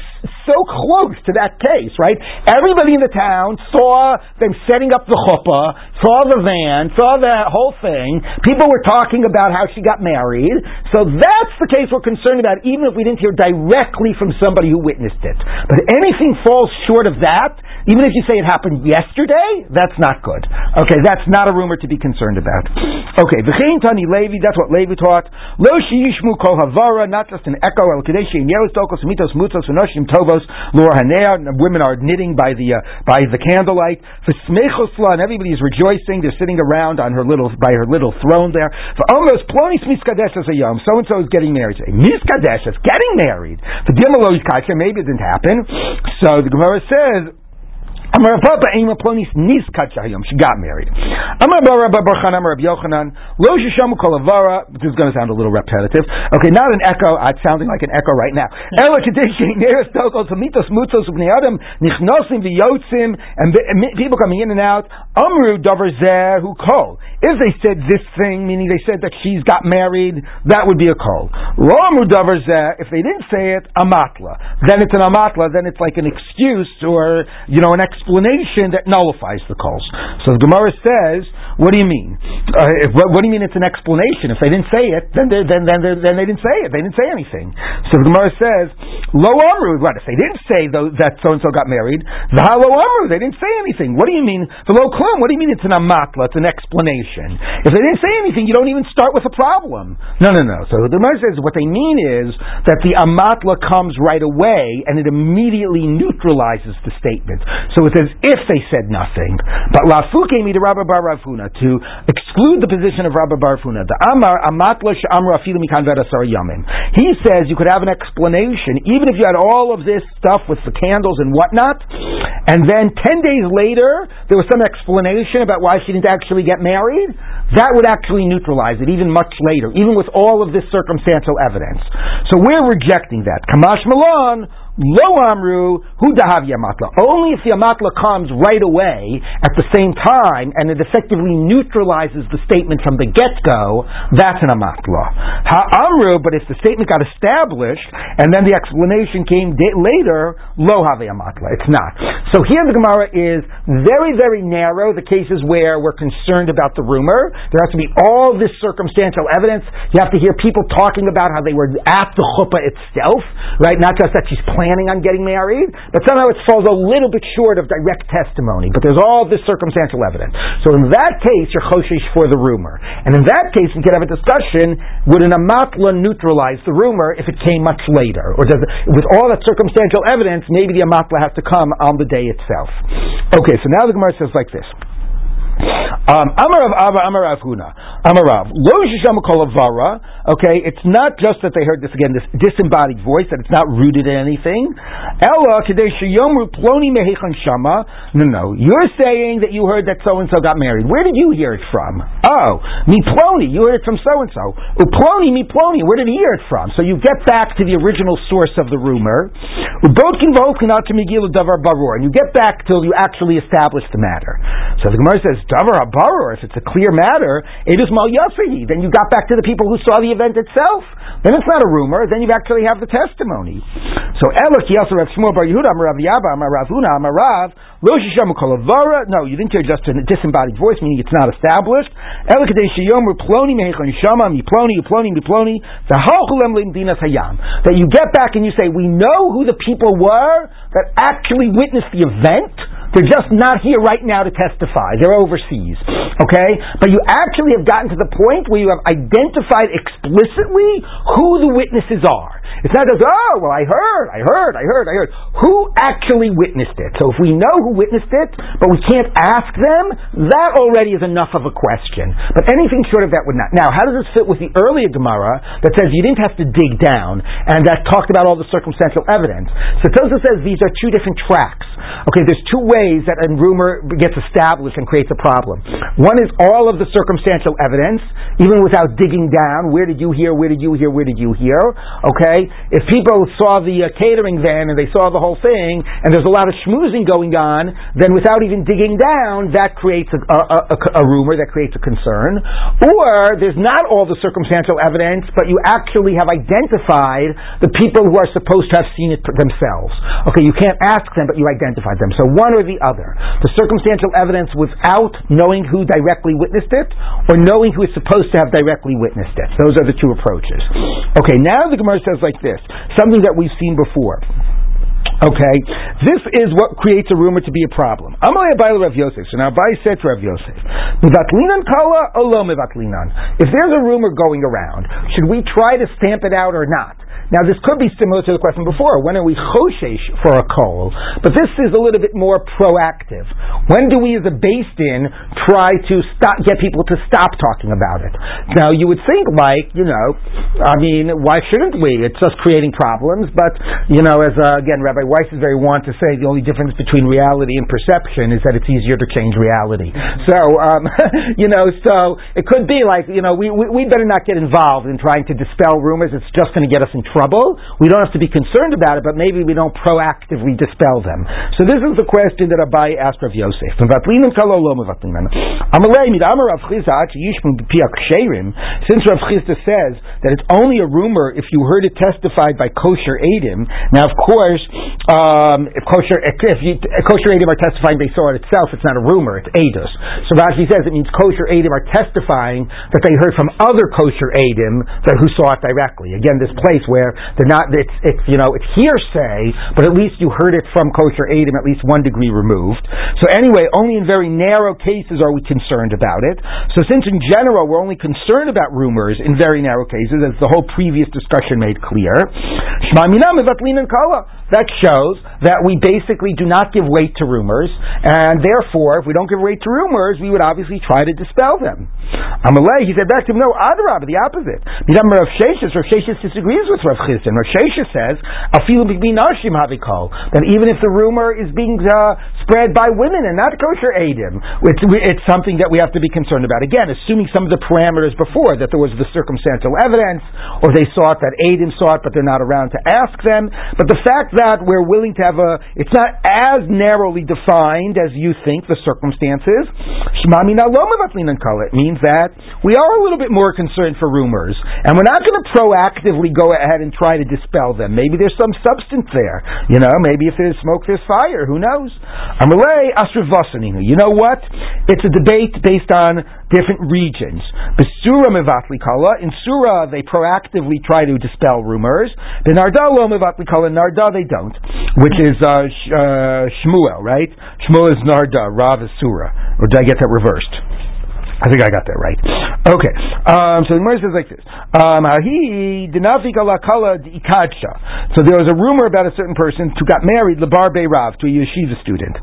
so close to that case, right? Everybody in the town saw them setting up the chuppah, saw the van, saw the whole thing. People were talking about how she got married. So that's the case we're concerned about, even if we didn't hear directly from somebody who witnessed it. But anything falls short of that, even if you say it happened yesterday, that's not good. Okay, that's not a rumor to be concerned about. Okay, v'chein tani Levi, that's what Levi taught. Lo sheyishmu kol havara, not just an echo, el kadeshi, yeros tokos, mitos, mutos, tovos, lor hanea, women are knitting by the, uh, by the candlelight. V'smechosla, and everybody is rejoicing, they're sitting around on her little, by her little throne there. V'omos plonis miskadesh as a yom, so-and-so is getting married today. Miskadesh is getting married. V'dimalo maybe it didn't happen. So the Gemara says, Amar Papa Ema Plonis Nis Kachayom. She got married. Amar Rabbi Barchan Amar Rabbi Yochanan Lo Shishamu Kolavara. This is going to sound a little repetitive. Okay, not an echo. Uh, it's sounding like an echo right now. Hmm. Ela Kadeshi Neres Tokos Mitos Mutos Ubnei Adam Nichnosim V'Yotzim and people coming in and out. Amru Dover Zeh Who Kol. If they said this thing, meaning they said that she's got married, that would be a kol. Lo Amru Dover Zeh. If they didn't say it, amatla. Then it's an amatla. Then it's like an excuse or you know an explanation explanation that nullifies the calls. So the Gemara says, what do you mean? Uh, if, what, what, do you mean it's an explanation? If they didn't say it, then then then then they didn't say it. They didn't say anything. So the Gemara says, lo amru. What if they didn't say though, that so and so got married? The lo amru. They didn't say anything. What do you mean? The lo klum. What do you mean it's an amatla? It's an explanation. If they didn't say anything, you don't even start with a problem. No, no, no. So the Gemara says what they mean is that the amatla comes right away and it immediately neutralizes the statement. So it's as if they said nothing. But Lafuke me to Rabbi Bar Ravuna to exclude the position of Rabbi Bar Ravuna. The Amar Amatla Amra Afilu Yamim. He says you could have an explanation even if you had all of this stuff with the candles and whatnot, and then ten days later there was some explanation about why she didn't actually get married. That would actually neutralize it even much later, even with all of this circumstantial evidence. So we're rejecting that. Kamash Malon Lo amru hu dahav yamatla. Only if the amatla comes right away at the same time and it effectively neutralizes the statement from the get go, that's an amatla. Ha amru, but if the statement got established and then the explanation came later, lo have amatla. It's not. So here the Gemara is very, very narrow. The cases where we're concerned about the rumor, there has to be all this circumstantial evidence. You have to hear people talking about how they were at the chuppah itself, right? Not just that she's planning planning on getting married, but somehow it falls a little bit short of direct testimony. But there's all this circumstantial evidence. So in that case, you're choshish for the rumor. And in that case, we could have a discussion, would an amatla neutralize the rumor if it came much later? Or does it, with all that circumstantial evidence, maybe the amatla has to come on the day itself? Okay, so now the Gemara says like this. Um, Amarav Ava Amarav Huna Amarav Lo Shisham Kolavara. Okay, it's not just that they heard this again, this disembodied voice, that it's not rooted in anything. Ella Kadesh Yomru Ploni Mehechan Shama. No, no, you're saying that you heard that so and so got married. Where did you hear it from? Oh, Ploni, you heard it from so and so. Uploni Ploni, where did he hear it from? So you get back to the original source of the rumor. To Megillah Davar Barur, and you get back till you actually establish the matter. So the Gemara says davar. If it's a clear matter, it is mal yasahi. Then you got back to the people who saw the event itself. Then it's not a rumor. Then you actually have the testimony. So Elok Yasser Rav Shmuel Bar Yehuda Amar Rav Yaba Amar Rav Huna Amar Rav Lo Shisham Kolavara. No, you didn't hear just a disembodied voice, meaning it's not established. Elok Shiyom Ploni Mehechon Shama Mi Ploni Ploni Mi Ploni Zahalchulem Limdinas Hayam. That you get back and you say we know who the people were that actually witnessed the event They're just not here right now to testify. They're overseas. Okay? But you actually have gotten to the point where you have identified explicitly who the witnesses are. It's not just, oh, well, I heard, I heard, I heard, I heard. Who actually witnessed it? So if we know who witnessed it, but we can't ask them, that already is enough of a question. But anything short of that would not. Now, how does this fit with the earlier Gemara that says you didn't have to dig down and that talked about all the circumstantial evidence? So Tosfos says these are two different tracks. Okay, there's two ways that a rumor gets established and creates a problem. One is all of the circumstantial evidence, even without digging down. Where did you hear? Where did you hear? Where did you hear? Okay, if people saw the uh, catering van and they saw the whole thing, and there's a lot of schmoozing going on, then without even digging down, that creates a, a, a, a rumor, that creates a concern. Or there's not all the circumstantial evidence, but you actually have identified the people who are supposed to have seen it themselves. Okay, you can't ask them, but you identified them. So one or the other. The circumstantial evidence without knowing who directly witnessed it, or knowing who is supposed to have directly witnessed it. Those are the two approaches. Okay, now the Gemara says like this, something that we've seen before. Okay, this is what creates a rumor to be a problem. Amalei Abaye Rav Yosef. So now Abaye said to Rav Yosef, "Mivatlinan kala olo mivatlinan." If there's a rumor going around, should we try to stamp it out or not? Now, this could be similar to the question before. When are we choshesh for a call? But this is a little bit more proactive. When do we, as a Beis Din, try to stop, get people to stop talking about it? Now, you would think, like, you know, I mean, why shouldn't we? It's just creating problems. But, you know, as uh, again, Rabbi Weiss is very wont to say, the only difference between reality and perception is that it's easier to change reality. So, um, *laughs* you know, so it could be like, you know, we, we, we better not get involved in trying to dispel rumors. It's just going to get us in trouble. We don't have to be concerned about it, but maybe we don't proactively dispel them. So this is the question that Abaye asked Rav Yosef. Since Rav Chisda says that it's only a rumor if you heard it testified by kosher Adim, now of course, um, if kosher if you, kosher Adim are testifying they saw it itself, it's not a rumor, it's Adus. So Rashi says it means kosher Adim are testifying that they heard from other kosher Adim that who saw it directly. Again, this place where where they're not, it's, it's, you know, it's hearsay, but at least you heard it from kosher Adim at least one degree removed. So anyway, only in very narrow cases are we concerned about it. So since in general we're only concerned about rumors in very narrow cases, as the whole previous discussion made clear, that shows that we basically do not give weight to rumors, and therefore, if we don't give weight to rumors, we would obviously try to dispel them. Amalei, he said back to him, no, Adarab, the opposite. Rav Sheshes, Rav Sheshes disagrees with Rav Chisda. Rav Sheshes says, that even if the rumor is being uh, spread by women and not kosher Adim, it's, it's something that we have to be concerned about. Again, assuming some of the parameters before, that there was the circumstantial evidence, or they saw it that Adim saw it, but they're not around to ask them. But the fact that we're willing to have a, it's not as narrowly defined as you think the circumstances. It means that we are a little bit more concerned for rumors, and we're not going to proactively go ahead and try to dispel them. Maybe there's some substance there. You know, maybe if there's smoke, there's fire. Who knows? Amalei Asrivasaninu. You know what? It's a debate based on different regions. Besura Mevatli Kala. In Sura, they proactively try to dispel rumors. The Narda Lo Mevatli Kala. Narda, they don't. Which is uh, uh, Shmuel, right? Shmuel is Narda. Rav is Sura. Or did I get that reversed? I think I got that right. Okay. Um, so the Gemara says like this. He Um, so there was a rumor about a certain person who got married, Labar Rav, to a yeshiva student.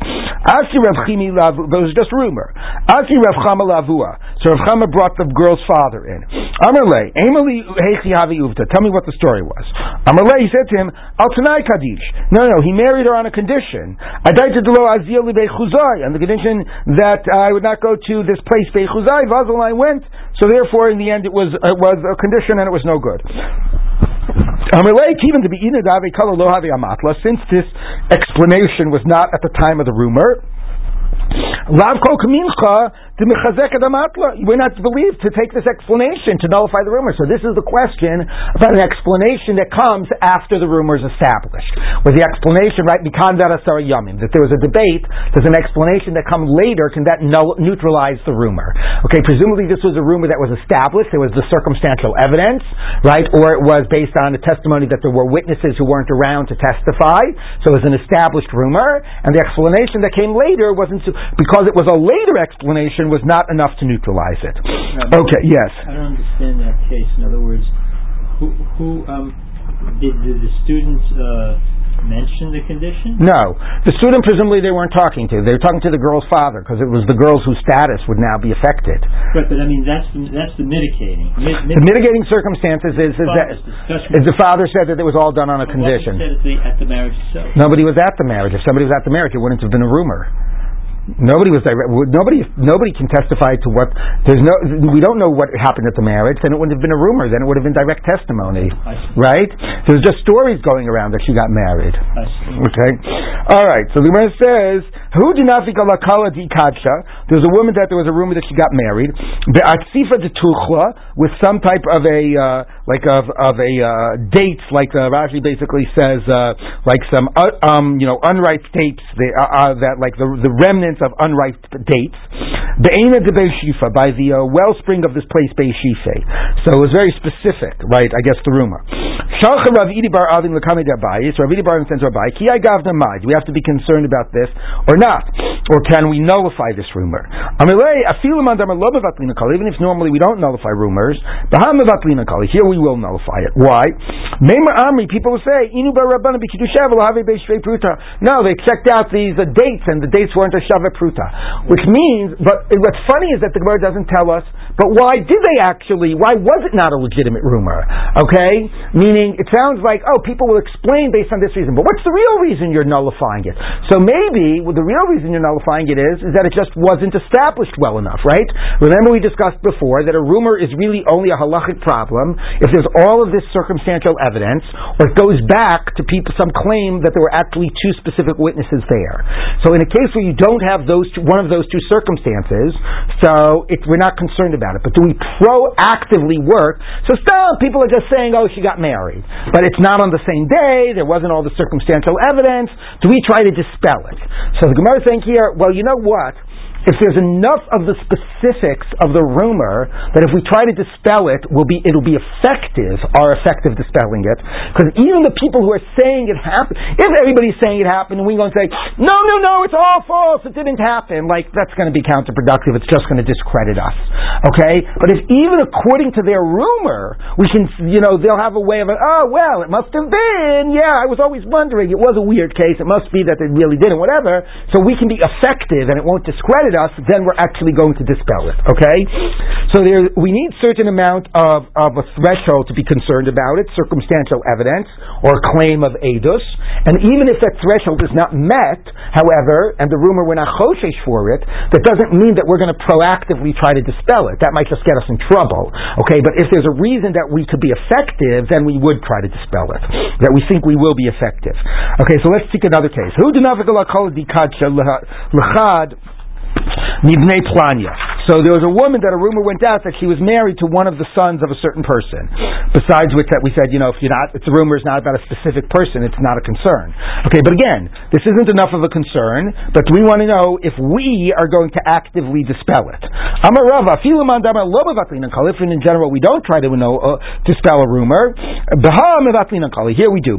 Asi Rav Chimi Lavu, it was just rumor. Asi Rav Chama Lavua. So Rav Chama brought the girl's father in. Amarle, Emily Hechi Havi Uvta. Tell me what the story was. Amarle, he said to him, Al Tanai Kadish. No, no, he married her on a condition. I died to Delo Azil on the condition that I would not go to this place, Bechuzai Chuzai, Vazaline went, so therefore in the end it was, it was a condition and it was no good. Even to be since this explanation was not at the time of the rumor, kamincha we're not believed to take this explanation to nullify the rumor. So this is the question about an explanation that comes after the rumor is established. With the explanation, right, that there was a debate, there's an explanation that comes later, can that neutralize the rumor? Okay, presumably this was a rumor that was established, there was the circumstantial evidence, right, or it was based on a testimony that there were witnesses who weren't around to testify, so it was an established rumor, and the explanation that came later wasn't, because it was a later explanation, was not enough to neutralize it. No, okay, yes. I don't understand that case. In other words, who, who um, did, did the students uh, mention the condition? No. The student, presumably, they weren't talking to. They were talking to the girl's father because it was the girls whose status would now be affected. Right, but I mean, that's the, that's the mitigating. Mid, the mitigating circumstances is, is that is the father said that it was all done on a condition. At the, at the marriage itself. Nobody was at the marriage. If somebody was at the marriage, it wouldn't have been a rumor. Nobody was direct. Nobody. Nobody can testify to what. There's no. We don't know what happened at the marriage. Then it wouldn't have been a rumor. Then it would have been direct testimony, right? There's just stories going around that she got married. Okay. All right. So the Gemara says, "Who did not think kala di kadsha?" There's a woman that there was a rumor that she got married. Be'atzifa de with some type of a uh, like of of a uh, dates, like uh, Rashi basically says, uh, like some uh, um you know unripe dates uh, that like the the remnants of unripe dates. Be'ena de Shifa, by the uh, wellspring of this place, Beishife. So it was very specific, right? I guess the rumor. Shalcha Rav Idi Bar Avin Lekamed Abayis. Rav Idi Bar sends Rabbi, Ki Mai. Do we have to be concerned about this or not? Or can we nullify this rumor? Even if normally we don't nullify rumors, here we will nullify it. Why? People will say, No, they checked out these uh, dates and the dates weren't a Shav Pruta. Which means, but what's funny is that the Gemara doesn't tell us, but why did they actually, why was it not a legitimate rumor? Okay? Meaning, it sounds like, oh, people will explain based on this reason, but what's the real reason you're nullifying it? So maybe well, the real reason you're nullifying it is, is that it just wasn't established well enough, right? Remember we discussed before that a rumor is really only a halachic problem if there's all of this circumstantial evidence, or it goes back to people, some claim that there were actually two specific witnesses there. So in a case where you don't have those two, one of those two circumstances, so it, we're not concerned about it. But do we proactively work? So still, people are just saying, "Oh, she got married," but it's not on the same day. There wasn't all the circumstantial evidence. Do we try to dispel it? So the Gemara is saying here, well, you know what? If there's enough of the specifics of the rumor that if we try to dispel it, will be it'll be effective, our effective dispelling it. Because even the people who are saying it happened, if everybody's saying it happened, and we go and say, no, no, no, it's all false, it didn't happen, like that's going to be counterproductive. It's just going to discredit us. Okay, but if even according to their rumor, we can, you know, they'll have a way of, oh well, it must have been. Yeah, I was always wondering. It was a weird case. It must be that it really didn't. Whatever. So we can be effective, and it won't discredit us, then we're actually going to dispel it. Okay? So there, we need certain amount of, of a threshold to be concerned about it, circumstantial evidence or claim of edus. And even if that threshold is not met, however, and the rumor we're not choshesh for it, that doesn't mean that we're going to proactively try to dispel it. That might just get us in trouble. Okay? But if there's a reason that we could be effective, then we would try to dispel it. That we think we will be effective. Okay, so let's take another case. Who Planya. So there was a woman that a rumor went out that she was married to one of the sons of a certain person. Besides which that we said, you know, if you're not, it's a rumor is not about a specific person, it's not a concern. Okay, but again, this isn't enough of a concern, but we want to know if we are going to actively dispel it. Amarava, if in general we don't try to know, uh, dispel a rumor, here we do.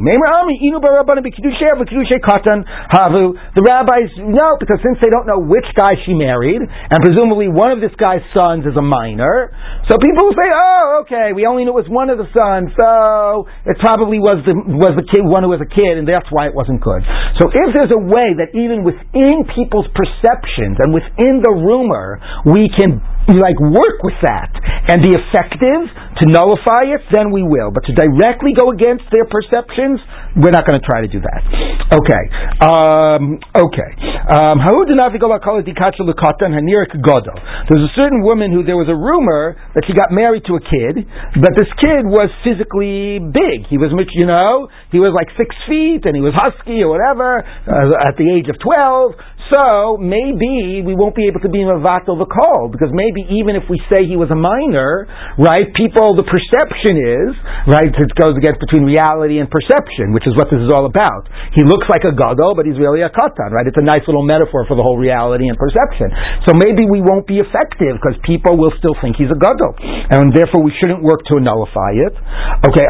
The rabbis know, because since they don't know which guy she married, and presumably one of this guy's sons is a minor. So people say, "Oh, okay, we only knew it was one of the sons, so it probably was the was the kid one who was a kid, and that's why it wasn't good." So if there's a way that even within people's perceptions and within the rumor we can like work with that and be effective to nullify it, then we will. But to directly go against their perceptions, we're not going to try to do that. Okay. Um, okay. Um, there's a certain woman who there was a rumor that she got married to a kid, but this kid was physically big. He was, you know, he was like six feet and he was husky or whatever uh, at the age of 12. So maybe we won't be able to be mavatal the call because maybe even if we say he was a minor, right? People, the perception is right. It goes against between reality and perception, which is what this is all about. He looks like a gadol, but he's really a katan, right? It's a nice little metaphor for the whole reality and perception. So maybe we won't be effective because people will still think he's a gadol, and therefore we shouldn't work to nullify it. Okay.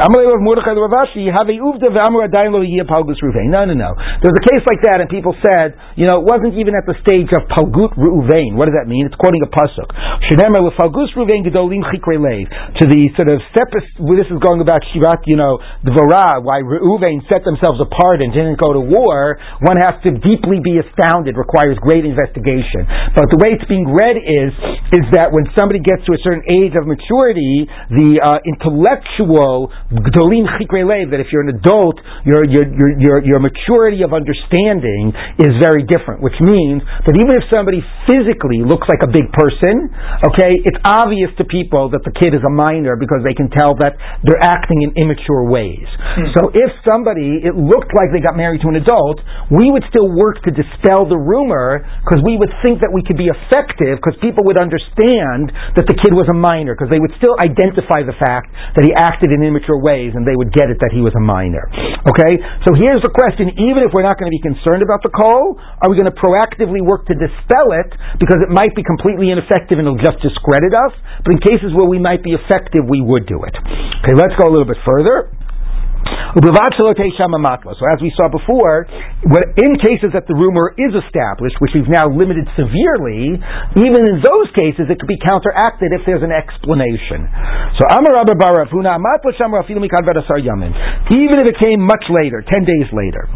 No, no, no. There's a case like that, and people said, you know, it wasn't even at the stage of palgut ruvein. What does that mean? It's quoting a pasuk. Shnemer with palgus ruvein gedolim. To the sort of separate. This is going about shirat, you know, dvorah. Why Reuven set themselves apart and didn't go to war. One has to deeply be astounded. Requires great investigation. But the way it's being read is is that when somebody gets to a certain age of maturity, the uh, intellectual gdolim chikre lev. That if you're an adult, your your your your, your maturity of understanding is very different. Which means that even if somebody physically looks like a big person, okay, it's obvious to people that the kid is a minor because they can tell that they're acting in immature ways. Hmm. So if somebody, it looked like they got married to an adult, we would still work to dispel the rumor because we would think that we could be effective because people would understand that the kid was a minor because they would still identify the fact that he acted in immature ways and they would get it that he was a minor. Okay? So here's the question, even if we're not going to be concerned about the call, are we going to proactively work to dispel it because it might be completely ineffective and it'll just discredit us? But in cases where we might be effective, we would do it. Okay, let's go a little bit further. So as we saw before, in cases that the rumor is established, which we've now limited severely, even in those cases it could be counteracted if there's an explanation. So even if it came much later, ten days later.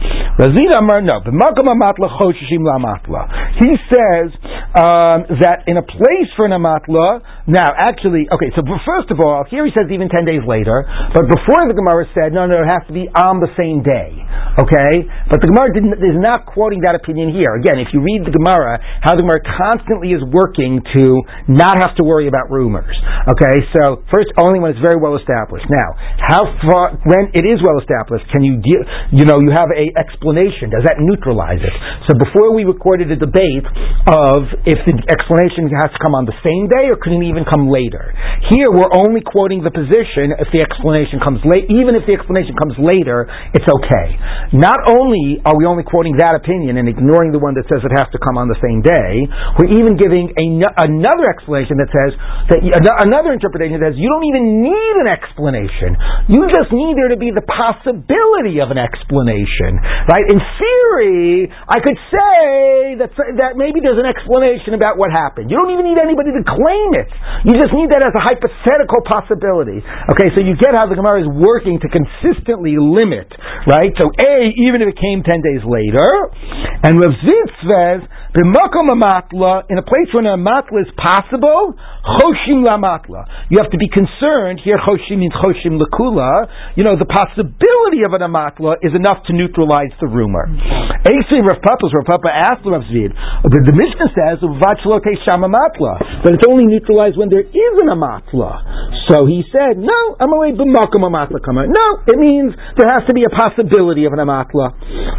He says um, that in a place for an amatla, now actually, okay, so first of all, here he says even ten days later, but before the Gemara said, no, no, it has to be on the same day. Okay? But the Gemara is not quoting that opinion here. Again, if you read the Gemara, how the Gemara constantly is working to not have to worry about rumors. Okay? So, first, only when it's very well established. Now, how far, when it is well established, can you, you know, you have a explanation. Does that neutralize it? So before we recorded a debate of if the explanation has to come on the same day or can it even come later. Here, we're only quoting the position if the explanation comes late, even if the explanation comes later, it's okay. Not only are we only quoting that opinion and ignoring the one that says it has to come on the same day, we're even giving a, another explanation that says that another interpretation that says you don't even need an explanation. You just need there to be the possibility of an explanation, right? In theory, I could say that that maybe there's an explanation about what happened. You don't even need anybody to claim it. You just need that as a hypothetical possibility. Okay, so you get how the Gemara is working to consistently limit, right? So A, even if it came ten days later, and Rav Zitz says, B'makom amatla, in a place where an amatla is possible, choshim lamatla. You have to be concerned, here choshim means choshim lakula, you know, the possibility of an amatla is enough to neutralize the rumor. Mm-hmm. Actually, Rav Papa, Rav Papa asked Rav Zid, but the Mishnah says, vachlote sham amatla, but it's only neutralized when there is an amatla. So he said, no, I'm away b'makom amatla No, it means there has to be a possibility of an amatla.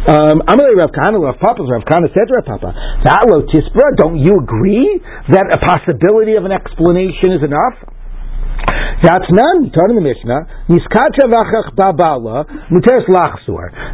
Um, Amalei Rav Kahana, Rav Papa, Rav Kahana said to Rav Papa, that lo tispra, don't you agree that a possibility of an explanation is enough? That's none. Turn in the Mishnah.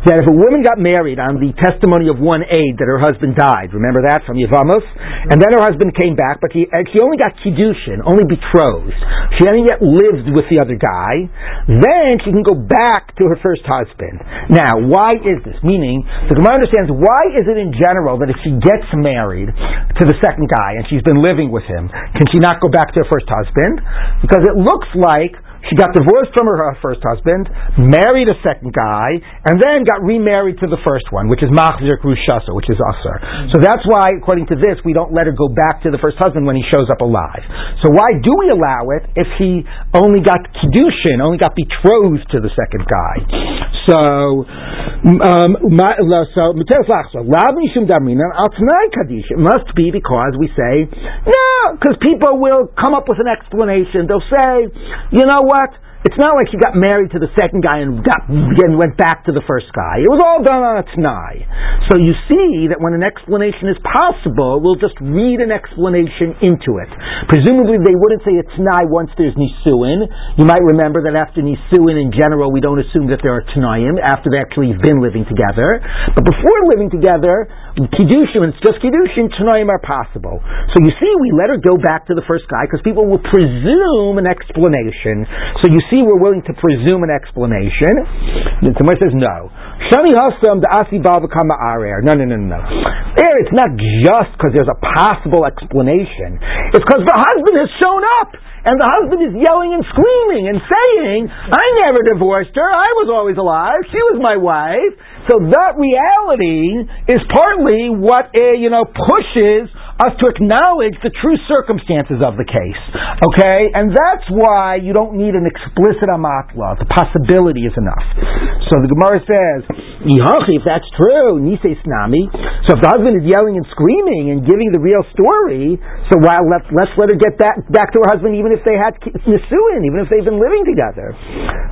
That if a woman got married on the testimony of one aide that her husband died, remember that from Yevamos, and then her husband came back, but he, she only got kiddushin, only betrothed. She hadn't yet lived with the other guy. Then she can go back to her first husband. Now, why is this? Meaning, the Gemara understands why is it in general that if she gets married to the second guy and she's been living with him, can she not go back to her first husband? Because it looks like she got divorced from her first husband, married a second guy, and then got remarried to the first one, which is Machzir Krushasa, which is Asar. Mm-hmm. So that's why, according to this, we don't let her go back to the first husband when he shows up alive. So why do we allow it if he only got Kiddushin, only got betrothed to the second guy? So, um, so it must be because we say, no, because people will come up with an explanation. They'll say, you know what? It's not like she got married to the second guy and got and went back to the first guy. It was all done on a t'nai. So you see that when an explanation is possible, we'll just read an explanation into it. Presumably, they wouldn't say it's t'nai once there's nisuin. You might remember that after nisuin, in general, we don't assume that there are t'naim after they actually have been living together. But before living together, kiddushin, it's just kiddushin, t'naim are possible. So you see, we let her go back to the first guy because people will presume an explanation. So you see, we're willing to presume an explanation. The Gemara says no. Shani hasam the asi become arer. No, no, no, no. There, it's not just because there's a possible explanation. It's because the husband has shown up and the husband is yelling and screaming and saying, I never divorced her, I was always alive, she was my wife. So that reality is partly what, uh, you know, pushes us to acknowledge the true circumstances of the case. Okay? And that's why you don't need an explicit amatla. The possibility is enough. So the Gemara says, if that's true, Nisei Snami. So if the husband is yelling and screaming and giving the real story, so while let's, let's let her get back, back to her husband even if they had Nisuin, even if they've been living together.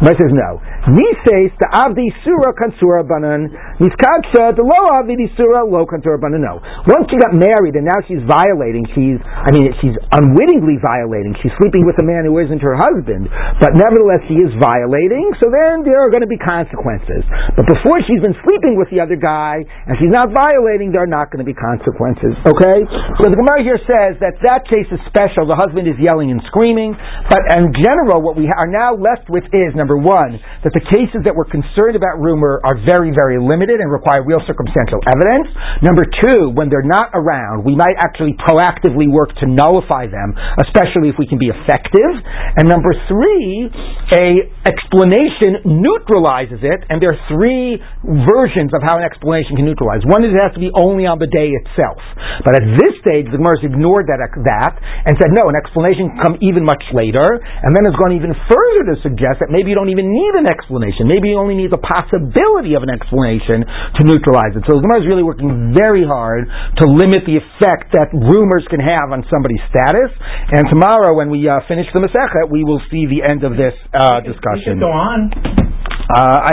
Gemara says no. Nisei the Abdi Surah Kansura Banan Niskadsha, the low avidi surah, low kantor no. Once she got married and now she's violating, she's, I mean, she's unwittingly violating. She's sleeping with a man who isn't her husband, but nevertheless she is violating, so then there are going to be consequences. But before she's been sleeping with the other guy and she's not violating, there are not going to be consequences. Okay? So the Gemara here says that that case is special. The husband is yelling and screaming, but in general, what we are now left with is, number one, that the cases that we're concerned about rumor are very, very limited and require real circumstantial evidence. Number two, when they're not around, we might actually proactively work to nullify them, especially if we can be effective. And number three, a explanation neutralizes it, and there are three versions of how an explanation can neutralize. One is it has to be only on the day itself. But at this stage, the Gemara ignored that, that and said, no, an explanation can come even much later, and then has gone even further to suggest that maybe you don't even need an explanation. Maybe you only need the possibility of an explanation to neutralize it. So the Gemara is really working very hard to limit the effect that rumors can have on somebody's status. And tomorrow, when we uh, finish the Masechet, we will see the end of this uh, discussion. go on. Uh, I don't